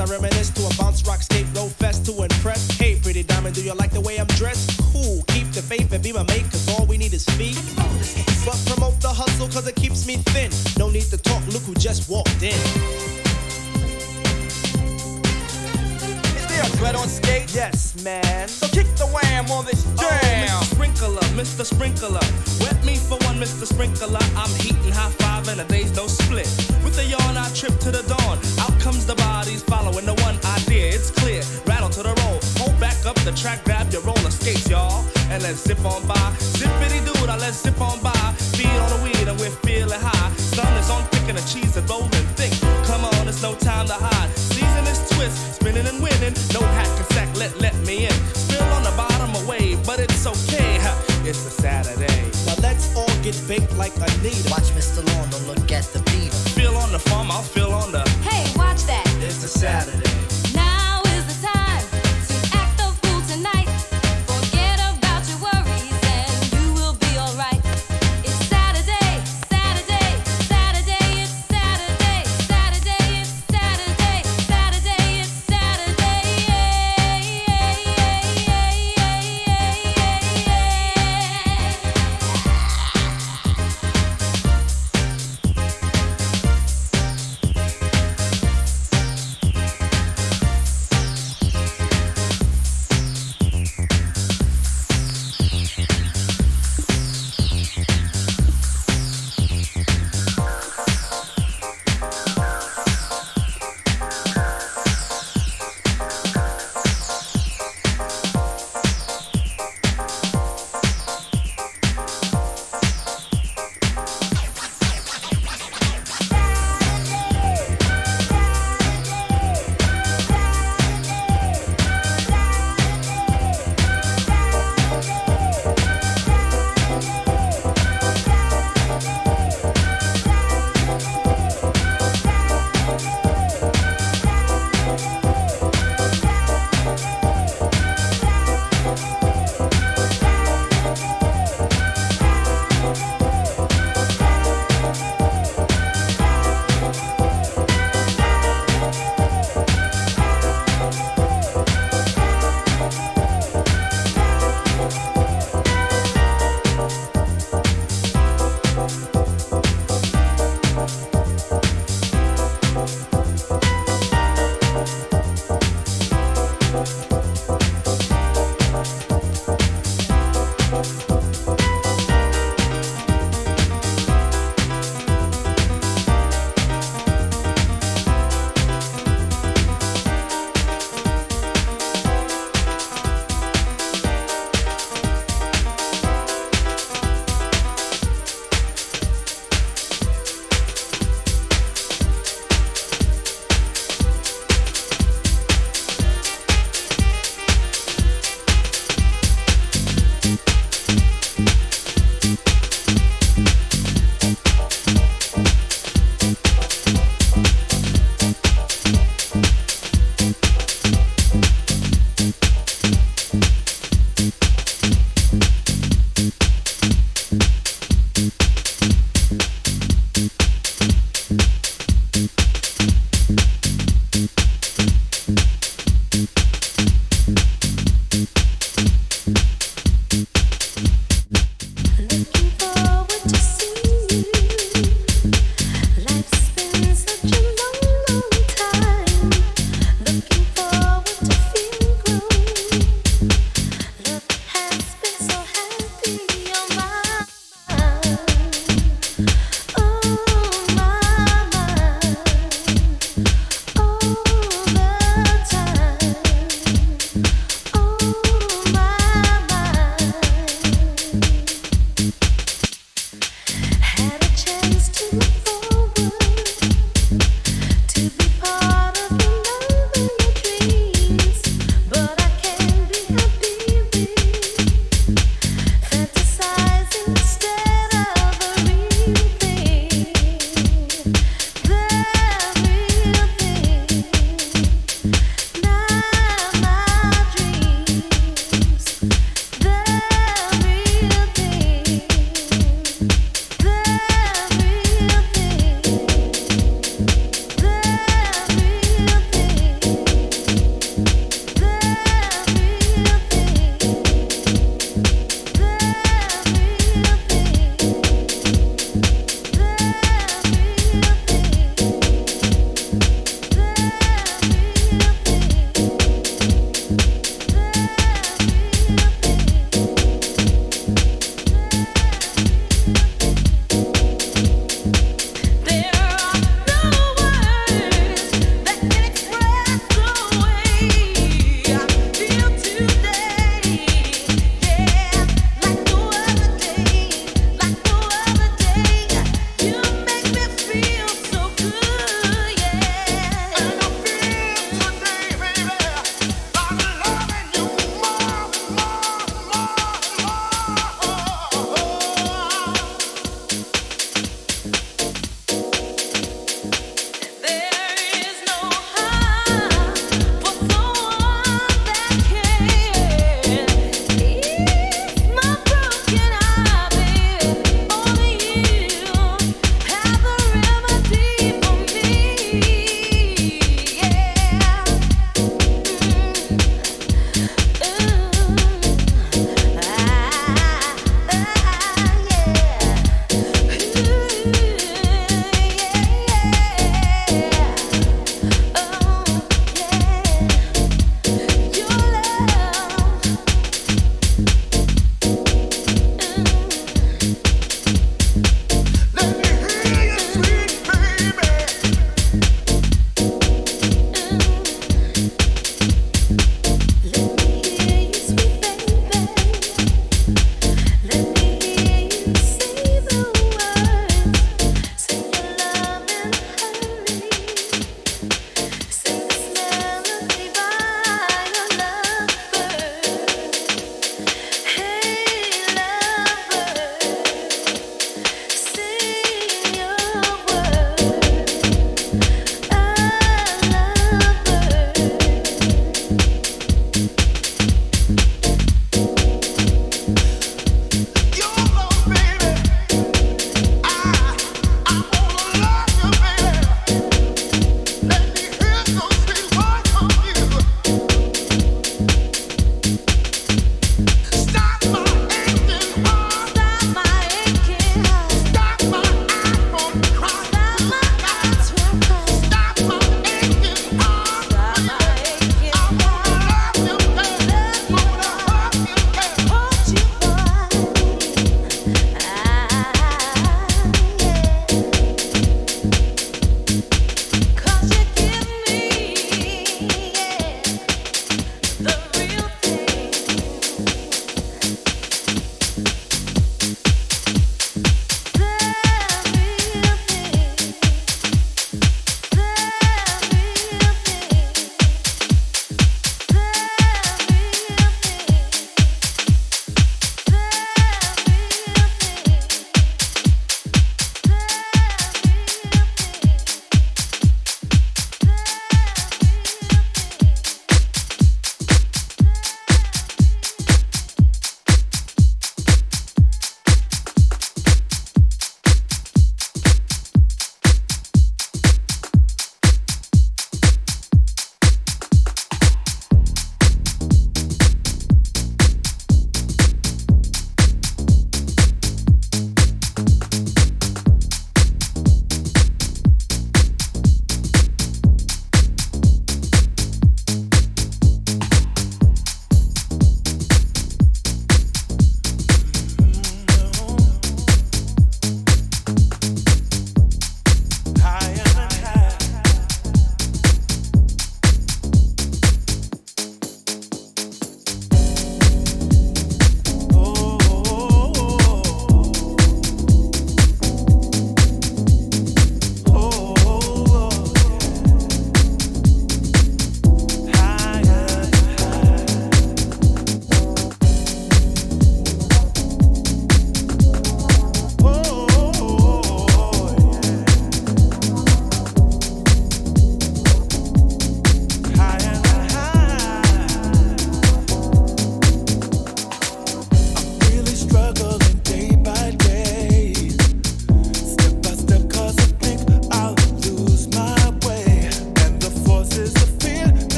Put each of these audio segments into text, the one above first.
I reminisce to a bounce rock skate road fest to impress. Hey, pretty diamond, do you like the way I'm dressed? Cool, keep the faith and be my mate, cause all we need is feet. But promote the hustle cause it keeps me thin. No need to talk, look who just walked in. Yes, man. So kick the wham on this Oh, jam. Mr. Sprinkler, Mr. Sprinkler. Wet me for one, Mr. Sprinkler. I'm heating high five and a day's no split. With a yawn, I trip to the dawn. Out comes the bodies following the one idea. It's clear. Rattle to the roll. Hold back up the track, grab your roller skates, y'all. And let's zip on by. Zippity doo let's zip on by. Feet on the weed and we're feeling high. Sun is on picking the cheese and rolling thick. Come on, it's no time to hide. Season is twist, spinning and winning. No hack and let let me in. Spill on the bottom of wave, but it's okay. huh, It's a Saturday. Now let's all get baked like Anita. Watch Mr. Lawn, don't look at the beat. Feel on the farm, I'll feel on the. Hey, watch that. It's a Saturday.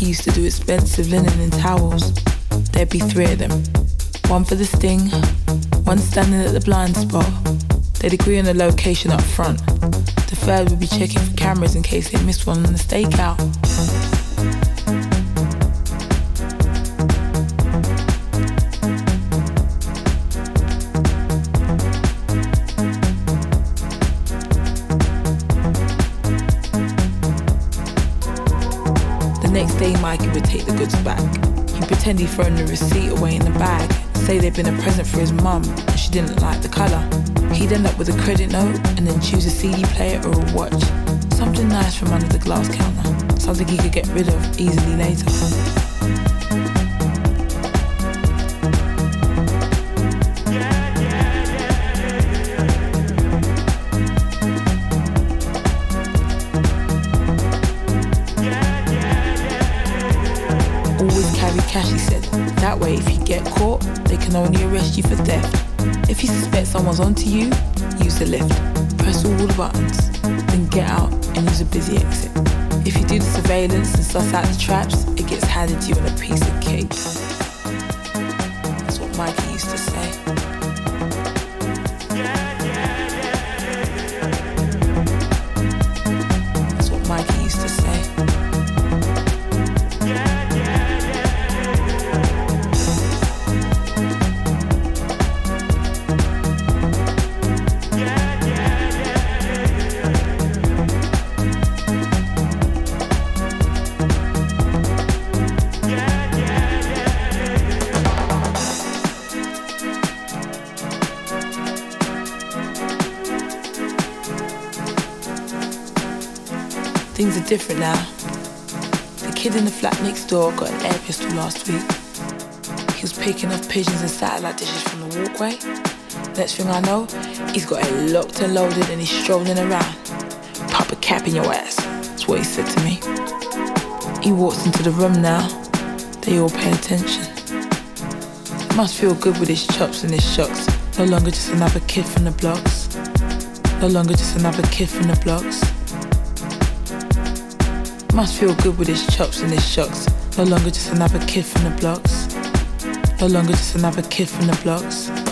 Used to do expensive linen and towels. There'd be three of them. One for the sting, one standing at the blind spot. They'd agree on the location up front. The third would be checking for cameras in case they missed one on the stakeout. Goods back. He'd pretend he'd thrown the receipt away in the bag, say they'd been a present for his mum and she didn't like the colour. He'd end up with a credit note and then choose a CD player or a watch. Something nice from under the glass counter, something he could get rid of easily later. You for theft. If you suspect someone's onto you, use the lift. Press all the buttons, then get out and use a busy exit. If you do the surveillance and suss out the traps, it gets handed to you on a piece of cake. That's what Mikey used to say. Different now. The kid in the flat next door got an air pistol last week. He was picking off pigeons and satellite dishes from the walkway. Next thing I know, he's got it locked and loaded and he's strolling around. Pop a cap in your ass. That's what he said to me. He walks into the room now. They all pay attention. Must feel good with his chops and his shocks. No longer just another kid from the blocks. No longer just another kid from the blocks. Must feel good with his chops and his shocks. No longer just another kid from the blocks. No longer just another kid from the blocks.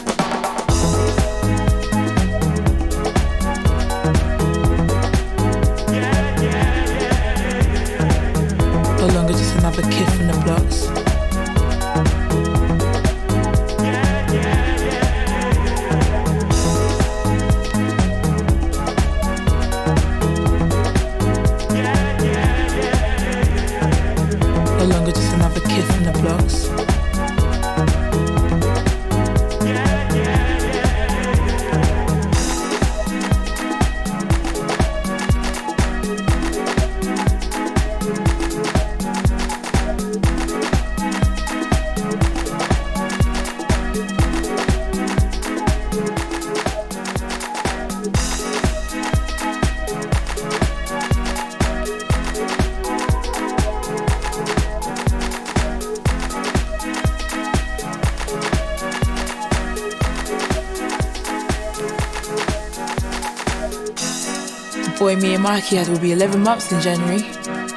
Mikey has will be 11 months in January.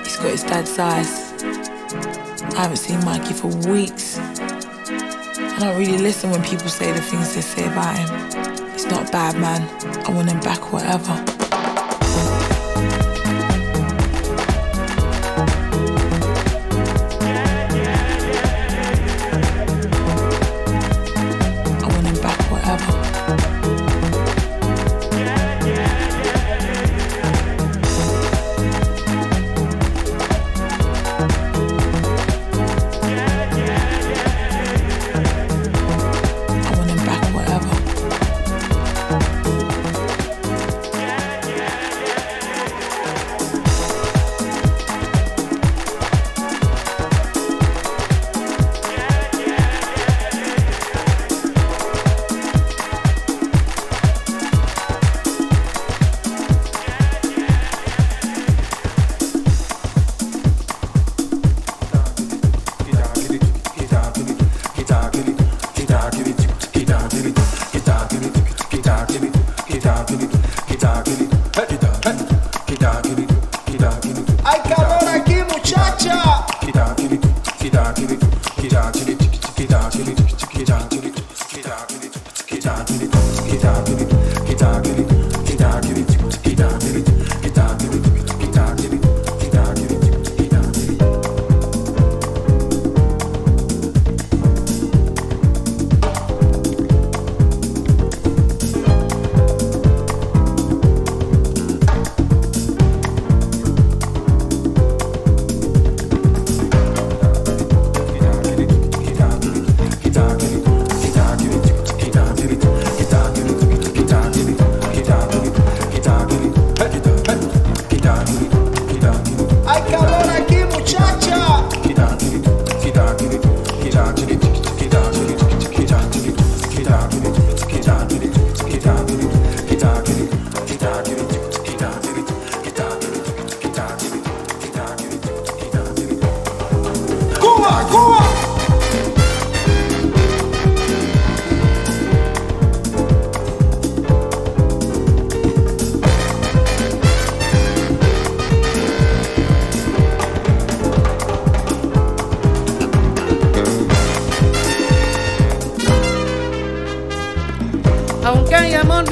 He's got his dad's eyes. I haven't seen Mikey for weeks. I don't really listen when people say the things they say about him. He's not a bad man. I want him back, whatever.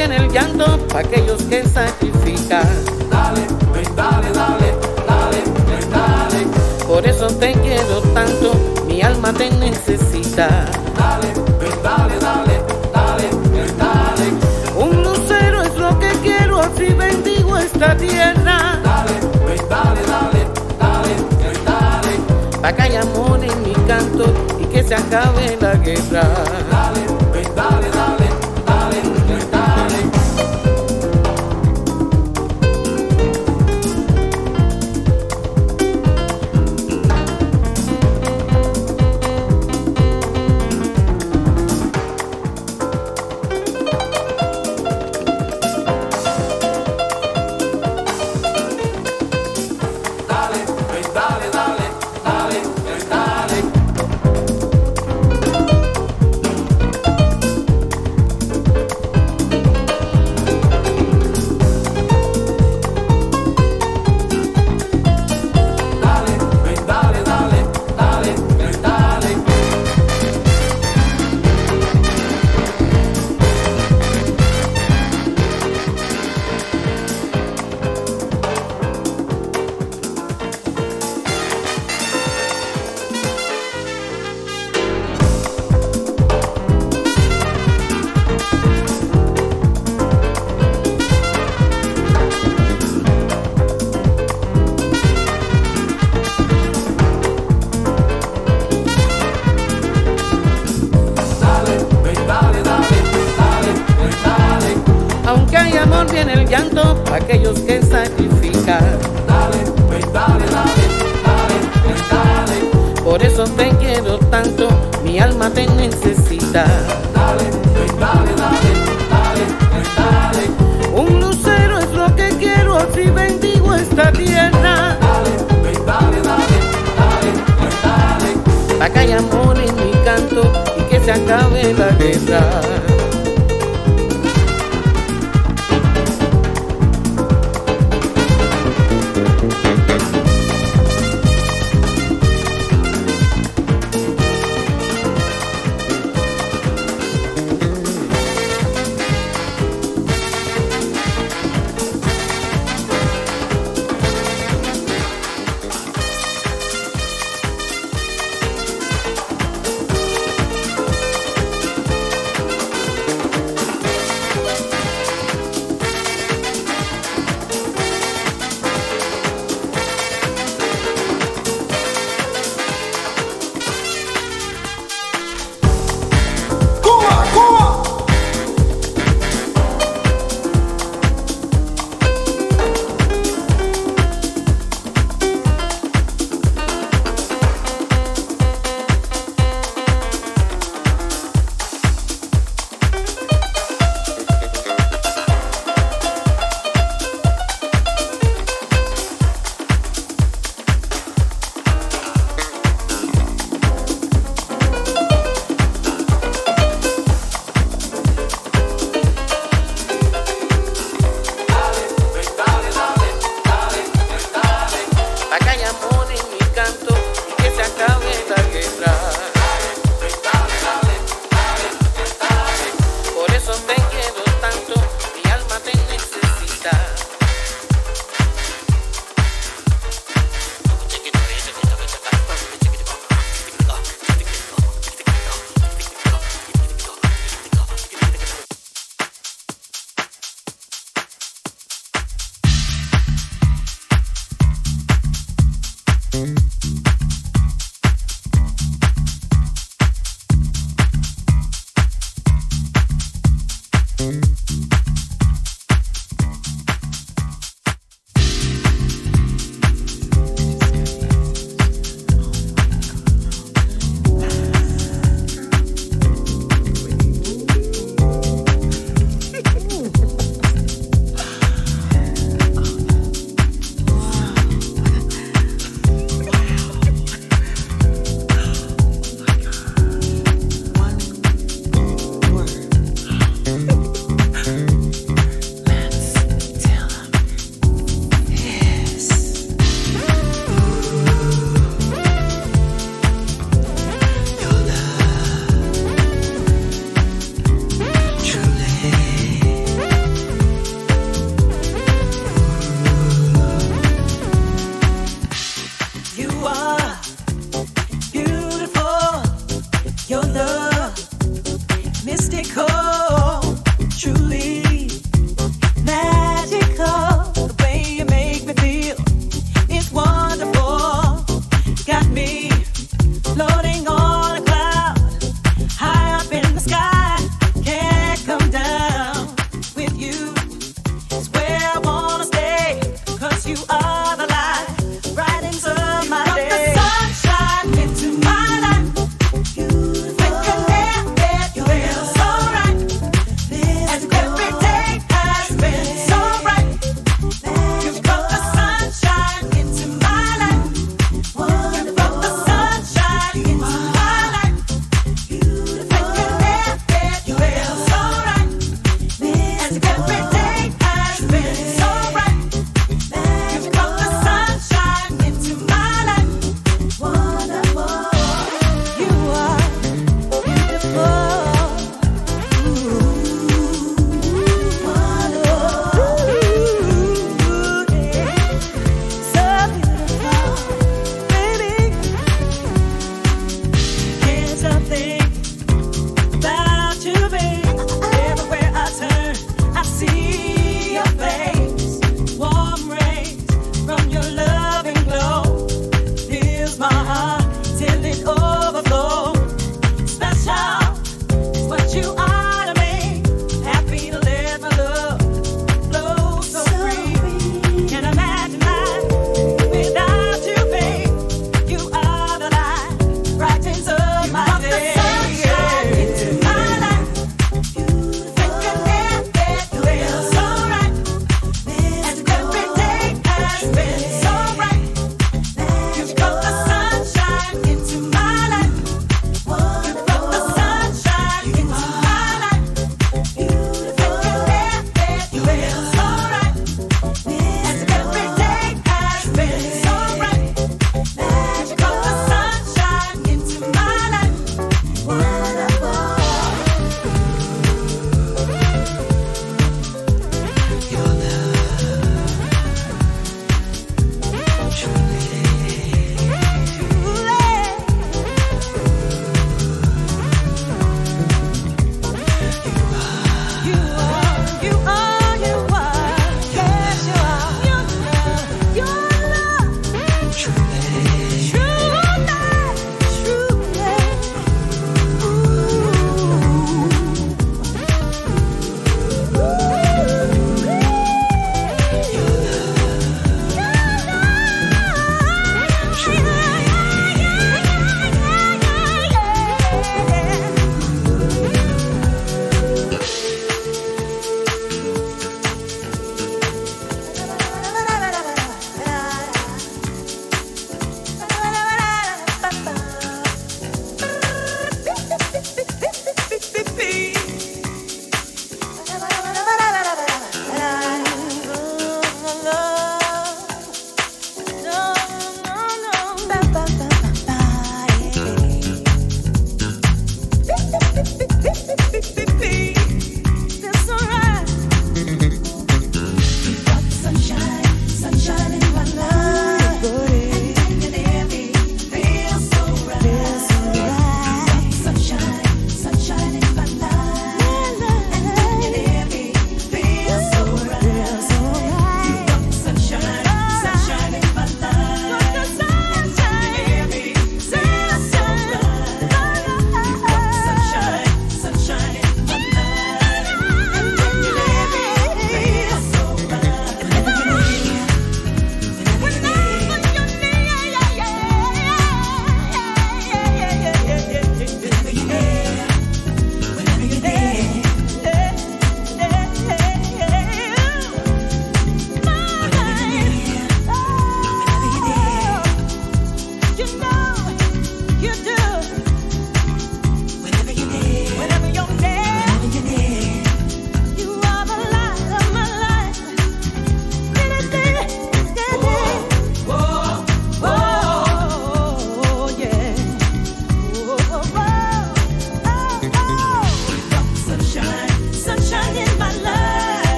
Viene el llanto para aquellos que sacrifican. Dale, ven, dale, dale, dale, ven, dale. Por eso te quiero tanto, mi alma te necesita. Dale, ven, dale, dale, dale, ven, dale. Un lucero es lo que quiero, así bendigo esta tierra. Dale, ven, dale, dale, dale, ven, dale. Pa' que haya amor en mi canto y que se acabe la guerra. Dale, llanto para aquellos que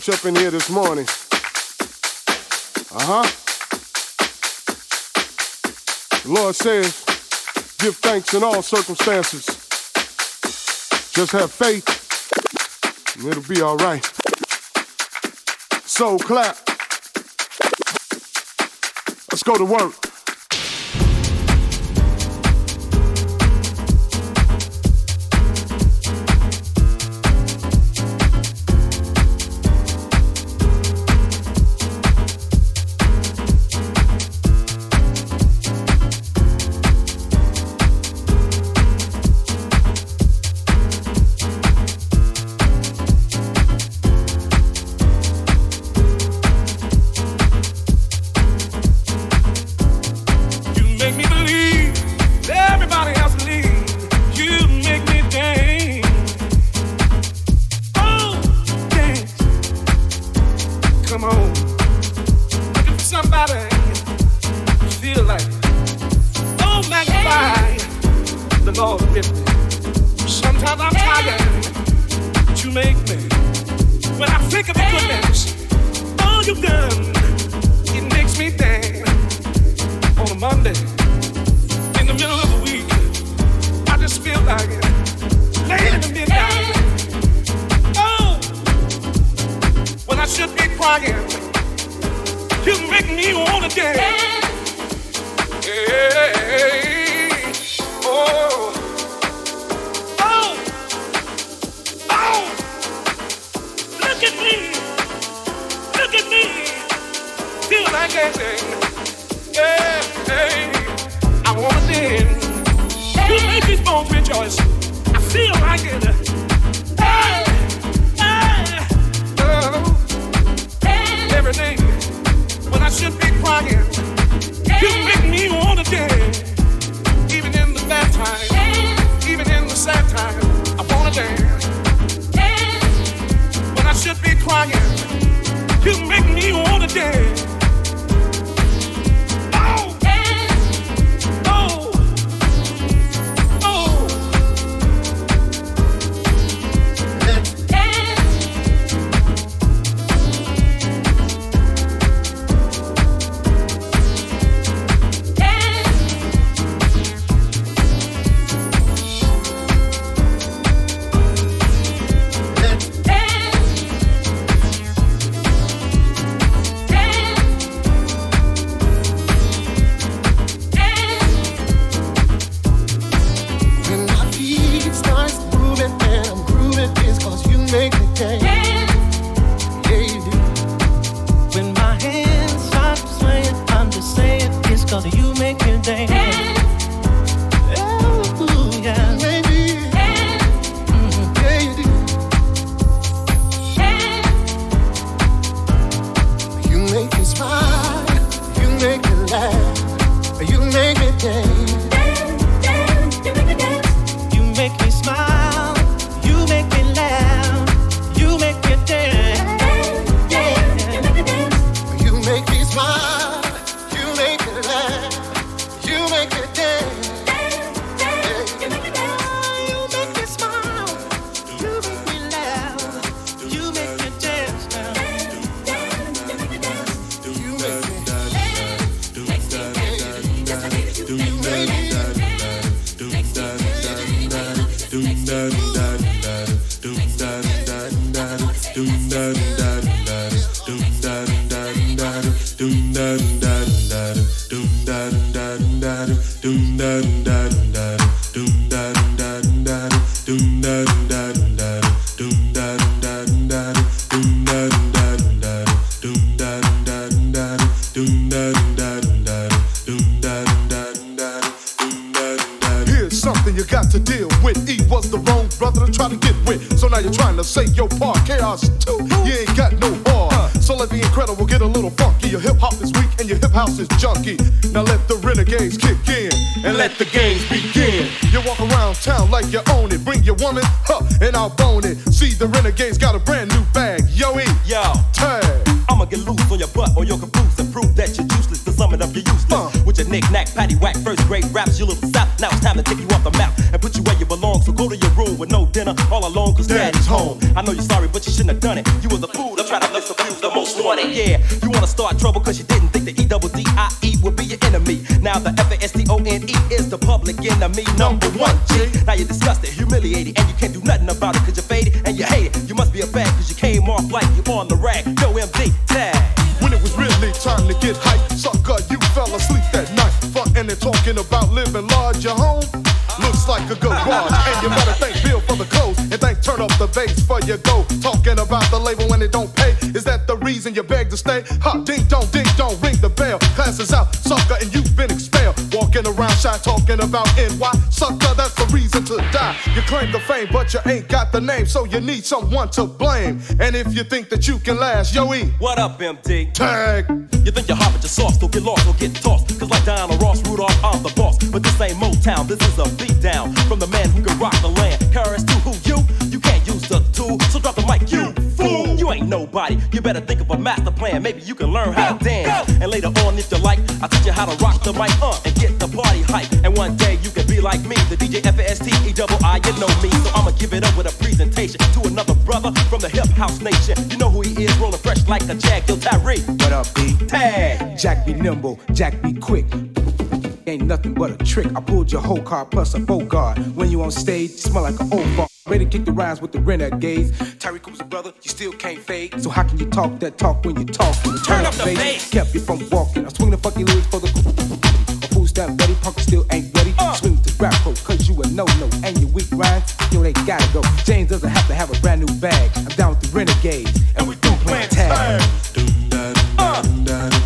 church up in here this morning? Uh huh. The Lord says, give thanks in all circumstances. Just have faith, and it'll be all right. So clap. Let's go to work. rejoice. I feel like it. Hey, hey, oh, hey. Every day when I should be crying, you make me wanna dance. Even in the bad times, even in the sad times, I wanna dance. When I should be crying, you make me wanna dance. Stay? hot. ding dong, ding dong, ring the bell. Class is out, sucker, and you've been expelled. Walking around shy talking about NY. Sucker, that's the reason to die. You claim the fame, but you ain't got the name, so you need someone to blame. And if you think that you can last, yo, E, What up, MD? tag. You think you're hot with your sauce, don't get lost, don't get tossed. Cause like Diana Ross, Rudolph, I'm the boss. But this ain't Motown, this is a beat down from the man who can rock the land. You better think of a master plan. Maybe you can learn how to dance. And later on, if you like, I'll teach you how to rock the mic uh, and get the party hype. And one day you can be like me, the DJ F-A-S-T-E double I, you know me. So I'ma give it up with a presentation to another brother from the hip house nation. You know who he is, rolling fresh like a jag, yo Tyree. What up, B? Tag. Jack be nimble, Jack be quick. Ain't nothing but a trick. I pulled your whole car plus a full guard. When you on stage, smell like an old bar. Ready to kick the rhymes with the renegades. Tyree Cooper's brother, you still can't fade. So how can you talk that talk when you talk? When you Turn up the bass. Kept you from walking. I swing the fucking lyrics for the A fool stand ready, punk still ain't ready. Uh. Swing the rap pro, cause you a no-no. And your weak rhymes, yo, they gotta go. James doesn't have to have a brand new bag. I'm down with the renegades. And we do play tag. Uh.